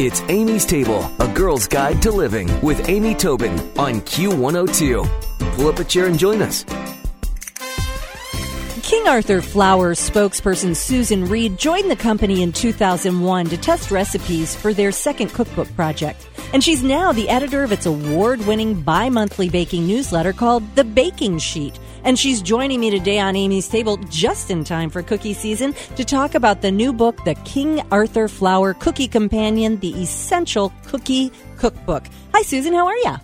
It's Amy's Table, a girl's guide to living with Amy Tobin on Q102. Pull up a chair and join us. King Arthur Flour spokesperson Susan Reid joined the company in 2001 to test recipes for their second cookbook project. And she's now the editor of its award winning bi monthly baking newsletter called The Baking Sheet. And she's joining me today on Amy's Table just in time for cookie season to talk about the new book, The King Arthur Flour Cookie Companion, the Essential Cookie Cookbook. Hi, Susan. How are you?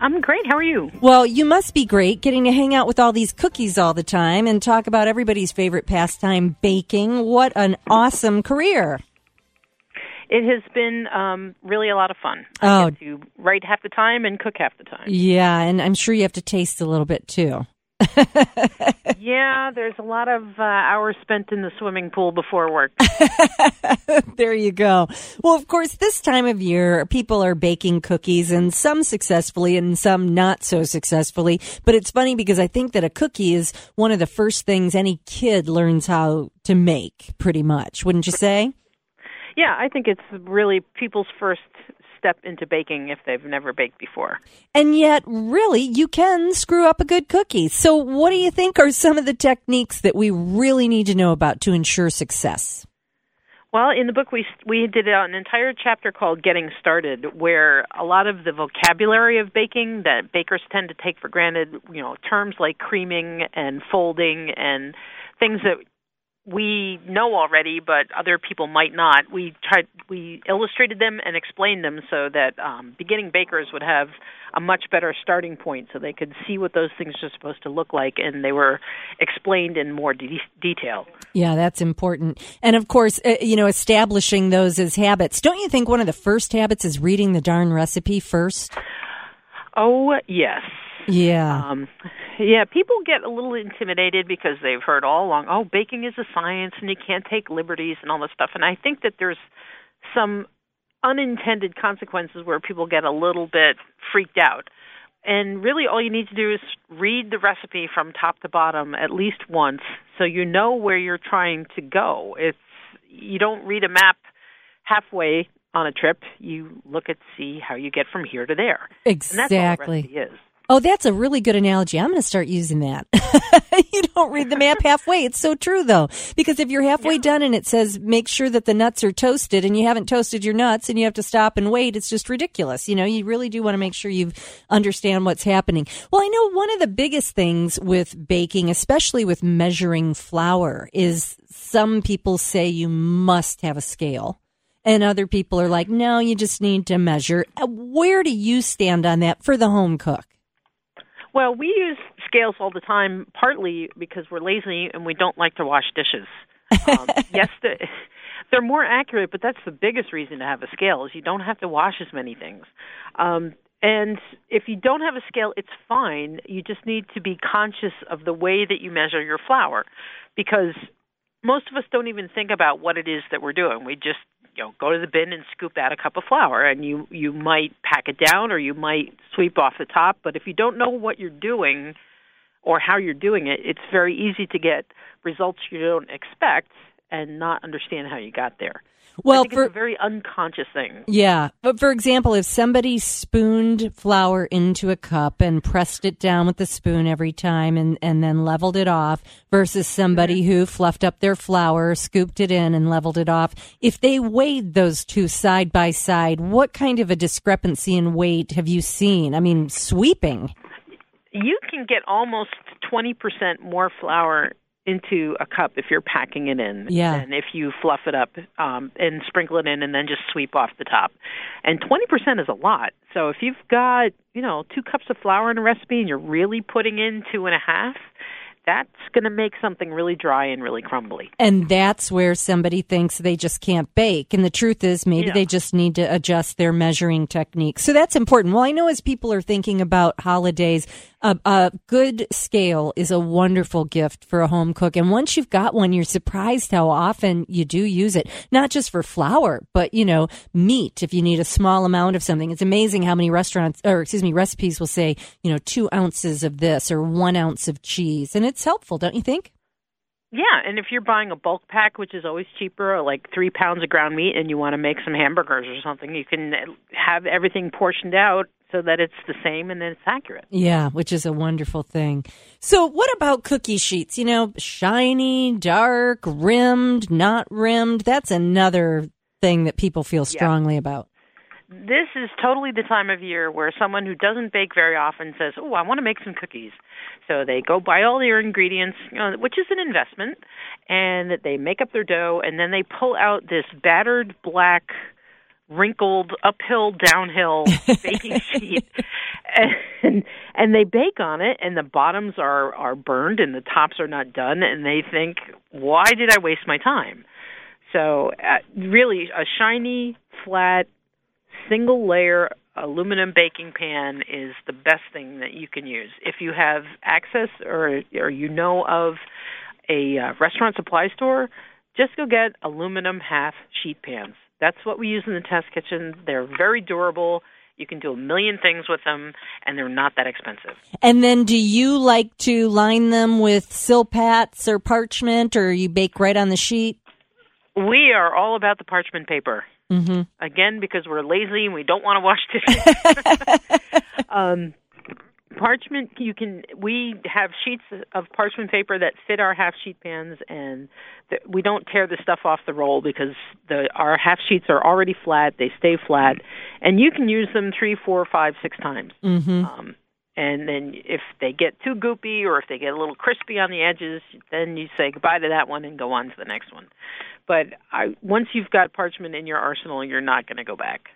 I'm great. How are you? Well, you must be great getting to hang out with all these cookies all the time and talk about everybody's favorite pastime, baking. What an awesome career. It has been um, really a lot of fun. Oh. I get to write half the time and cook half the time. Yeah, and I'm sure you have to taste a little bit too. yeah, there's a lot of uh, hours spent in the swimming pool before work. there you go. Well, of course, this time of year, people are baking cookies and some successfully and some not so successfully. But it's funny because I think that a cookie is one of the first things any kid learns how to make, pretty much. Wouldn't you say? Yeah, I think it's really people's first step into baking if they've never baked before. And yet, really, you can screw up a good cookie. So, what do you think are some of the techniques that we really need to know about to ensure success? Well, in the book we we did an entire chapter called "Getting Started," where a lot of the vocabulary of baking that bakers tend to take for granted, you know, terms like creaming and folding and things that we know already, but other people might not. We tried, we illustrated them and explained them so that um, beginning bakers would have a much better starting point, so they could see what those things are supposed to look like, and they were explained in more de- detail. Yeah, that's important. And of course, uh, you know, establishing those as habits. Don't you think one of the first habits is reading the darn recipe first? Oh yes. Yeah. Um, yeah, people get a little intimidated because they've heard all along, oh, baking is a science and you can't take liberties and all this stuff. And I think that there's some unintended consequences where people get a little bit freaked out. And really, all you need to do is read the recipe from top to bottom at least once, so you know where you're trying to go. It's you don't read a map halfway on a trip. You look at see how you get from here to there. Exactly. And that's all a recipe is. Oh, that's a really good analogy. I'm going to start using that. you don't read the map halfway. It's so true though. Because if you're halfway yeah. done and it says make sure that the nuts are toasted and you haven't toasted your nuts and you have to stop and wait, it's just ridiculous. You know, you really do want to make sure you understand what's happening. Well, I know one of the biggest things with baking, especially with measuring flour, is some people say you must have a scale. And other people are like, no, you just need to measure. Uh, where do you stand on that for the home cook? Well, we use scales all the time, partly because we're lazy and we don't like to wash dishes. Um, yes, the, they're more accurate, but that's the biggest reason to have a scale is you don't have to wash as many things. Um, and if you don't have a scale, it's fine. You just need to be conscious of the way that you measure your flour, because most of us don't even think about what it is that we're doing. We just you know go to the bin and scoop out a cup of flour and you you might pack it down or you might sweep off the top but if you don't know what you're doing or how you're doing it it's very easy to get results you don't expect and not understand how you got there well, for, it's a very unconscious thing. Yeah, but for example, if somebody spooned flour into a cup and pressed it down with the spoon every time, and and then leveled it off, versus somebody mm-hmm. who fluffed up their flour, scooped it in, and leveled it off, if they weighed those two side by side, what kind of a discrepancy in weight have you seen? I mean, sweeping. You can get almost twenty percent more flour into a cup if you're packing it in yeah. and if you fluff it up um, and sprinkle it in and then just sweep off the top. And 20% is a lot. So if you've got, you know, two cups of flour in a recipe and you're really putting in two and a half, that's going to make something really dry and really crumbly. And that's where somebody thinks they just can't bake. And the truth is, maybe yeah. they just need to adjust their measuring technique. So that's important. Well, I know as people are thinking about holidays, a, a, good scale is a wonderful gift for a home cook. And once you've got one, you're surprised how often you do use it, not just for flour, but, you know, meat. If you need a small amount of something, it's amazing how many restaurants, or excuse me, recipes will say, you know, two ounces of this or one ounce of cheese. And it's helpful, don't you think? Yeah, and if you're buying a bulk pack, which is always cheaper, like three pounds of ground meat, and you want to make some hamburgers or something, you can have everything portioned out so that it's the same and then it's accurate. Yeah, which is a wonderful thing. So, what about cookie sheets? You know, shiny, dark, rimmed, not rimmed. That's another thing that people feel strongly yeah. about this is totally the time of year where someone who doesn't bake very often says, "Oh, I want to make some cookies." So they go buy all their ingredients, you know, which is an investment, and they make up their dough, and then they pull out this battered black, wrinkled, uphill, downhill baking sheet, and and they bake on it, and the bottoms are are burned and the tops are not done, and they think, "Why did I waste my time?" So, uh, really, a shiny, flat single layer aluminum baking pan is the best thing that you can use. If you have access or or you know of a uh, restaurant supply store, just go get aluminum half sheet pans. That's what we use in the test kitchen. They're very durable. You can do a million things with them, and they're not that expensive. And then, do you like to line them with silpats or parchment, or you bake right on the sheet? We are all about the parchment paper. Mm-hmm. Again, because we're lazy and we don't want to wash dishes. um, parchment you can we have sheets of parchment paper that fit our half sheet pans and the, we don't tear the stuff off the roll because the our half sheets are already flat they stay flat and you can use them three four five six times mm-hmm. um, and then if they get too goopy or if they get a little crispy on the edges then you say goodbye to that one and go on to the next one but I, once you've got parchment in your arsenal, you're not going to go back.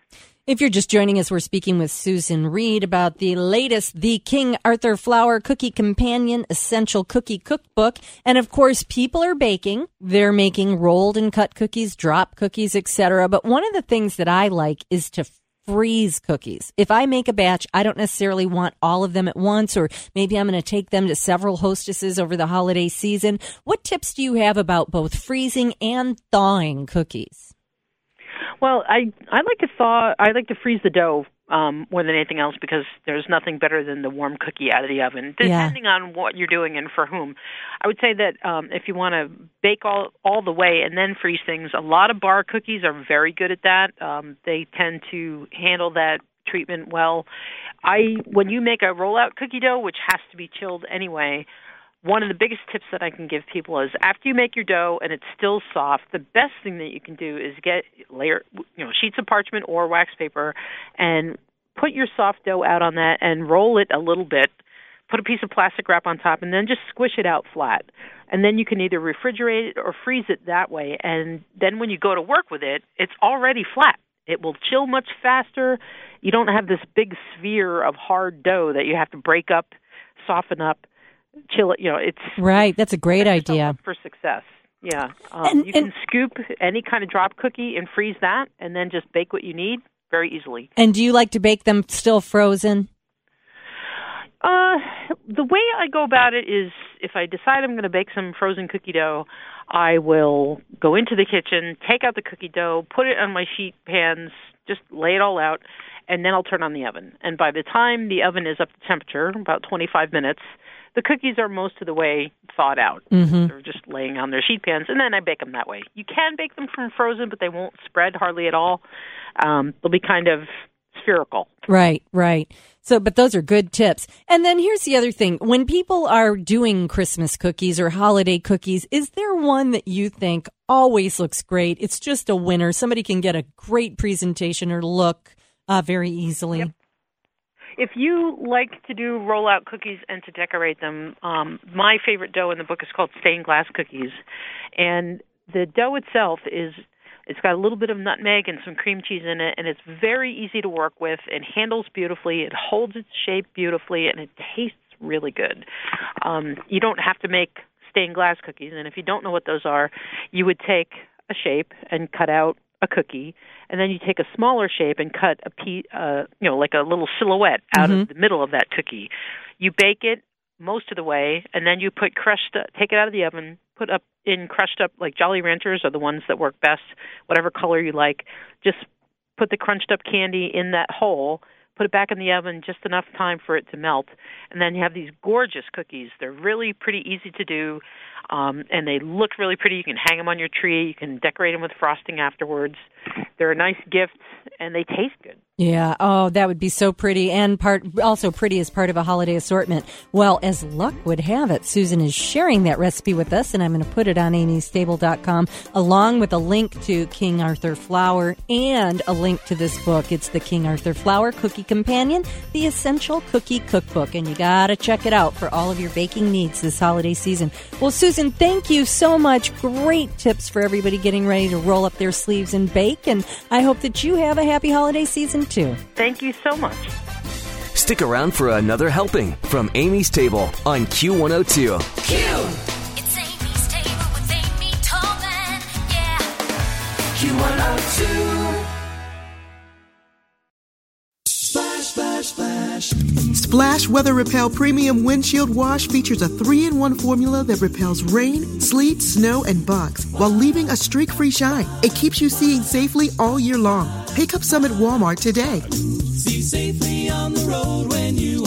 If you're just joining us, we're speaking with Susan Reid about the latest The King Arthur Flour Cookie Companion Essential Cookie Cookbook. And of course, people are baking. They're making rolled and cut cookies, drop cookies, etc. But one of the things that I like is to freeze cookies. If I make a batch, I don't necessarily want all of them at once, or maybe I'm going to take them to several hostesses over the holiday season. What tips do you have about both freezing and thawing cookies? Well, I I like to thaw. I like to freeze the dough um, more than anything else because there's nothing better than the warm cookie out of the oven, depending yeah. on what you're doing and for whom. I would say that um, if you want to bake all all the way and then freeze things, a lot of bar cookies are very good at that. Um, they tend to handle that treatment well. I when you make a rollout cookie dough, which has to be chilled anyway. One of the biggest tips that I can give people is after you make your dough and it's still soft, the best thing that you can do is get layer, you know, sheets of parchment or wax paper and put your soft dough out on that and roll it a little bit. Put a piece of plastic wrap on top and then just squish it out flat. And then you can either refrigerate it or freeze it that way. And then when you go to work with it, it's already flat. It will chill much faster. You don't have this big sphere of hard dough that you have to break up, soften up chill it. You know, it's right. That's a great idea for success. Yeah, um, and, you can scoop any kind of drop cookie and freeze that, and then just bake what you need very easily. And do you like to bake them still frozen? Uh, the way I go about it is if I decide I'm going to bake some frozen cookie dough, I will go into the kitchen, take out the cookie dough, put it on my sheet pans, just lay it all out, and then I'll turn on the oven. And by the time the oven is up to temperature, about 25 minutes, the cookies are most of the way thawed out. Mm-hmm. They're just laying on their sheet pans, and then I bake them that way. You can bake them from frozen, but they won't spread hardly at all. Um, they'll be kind of spherical. Right, right. So, but those are good tips. And then here's the other thing. When people are doing Christmas cookies or holiday cookies, is there one that you think always looks great? It's just a winner. Somebody can get a great presentation or look uh, very easily. Yep if you like to do rollout cookies and to decorate them, um, my favorite dough in the book is called stained glass cookies, and the dough itself is it's got a little bit of nutmeg and some cream cheese in it, and it's very easy to work with. It handles beautifully, it holds its shape beautifully, and it tastes really good. Um, you don't have to make stained glass cookies, and if you don't know what those are, you would take a shape and cut out a cookie, and then you take a smaller shape and cut a piece, uh, you know, like a little silhouette out mm-hmm. of the middle of that cookie. You bake it most of the way, and then you put crushed, uh, take it out of the oven, put up in crushed up like Jolly Ranchers are the ones that work best, whatever color you like. Just put the crunched up candy in that hole, put it back in the oven just enough time for it to melt, and then you have these gorgeous cookies. They're really pretty easy to do, um, and they look really pretty. You can hang them on your tree. You can decorate them with frosting afterwards. They're a nice gift, and they taste good. Yeah. Oh, that would be so pretty, and part also pretty as part of a holiday assortment. Well, as luck would have it, Susan is sharing that recipe with us, and I'm going to put it on amystable.com along with a link to King Arthur flour and a link to this book. It's the King Arthur Flour Cookie Companion, the Essential Cookie Cookbook, and you got to check it out for all of your baking needs this holiday season. Well, Susan, thank you so much. Great tips for everybody getting ready to roll up their sleeves and bake, and I hope that you have a happy holiday season too. Thank you so much. Stick around for another helping from Amy's Table on Q102. Q. It's Amy's table with Amy Tobin. Yeah. Q102. Splash Weather Repel Premium Windshield Wash features a three in one formula that repels rain, sleet, snow, and bugs while leaving a streak free shine. It keeps you seeing safely all year long. Pick up some at Walmart today. See safely on the road when you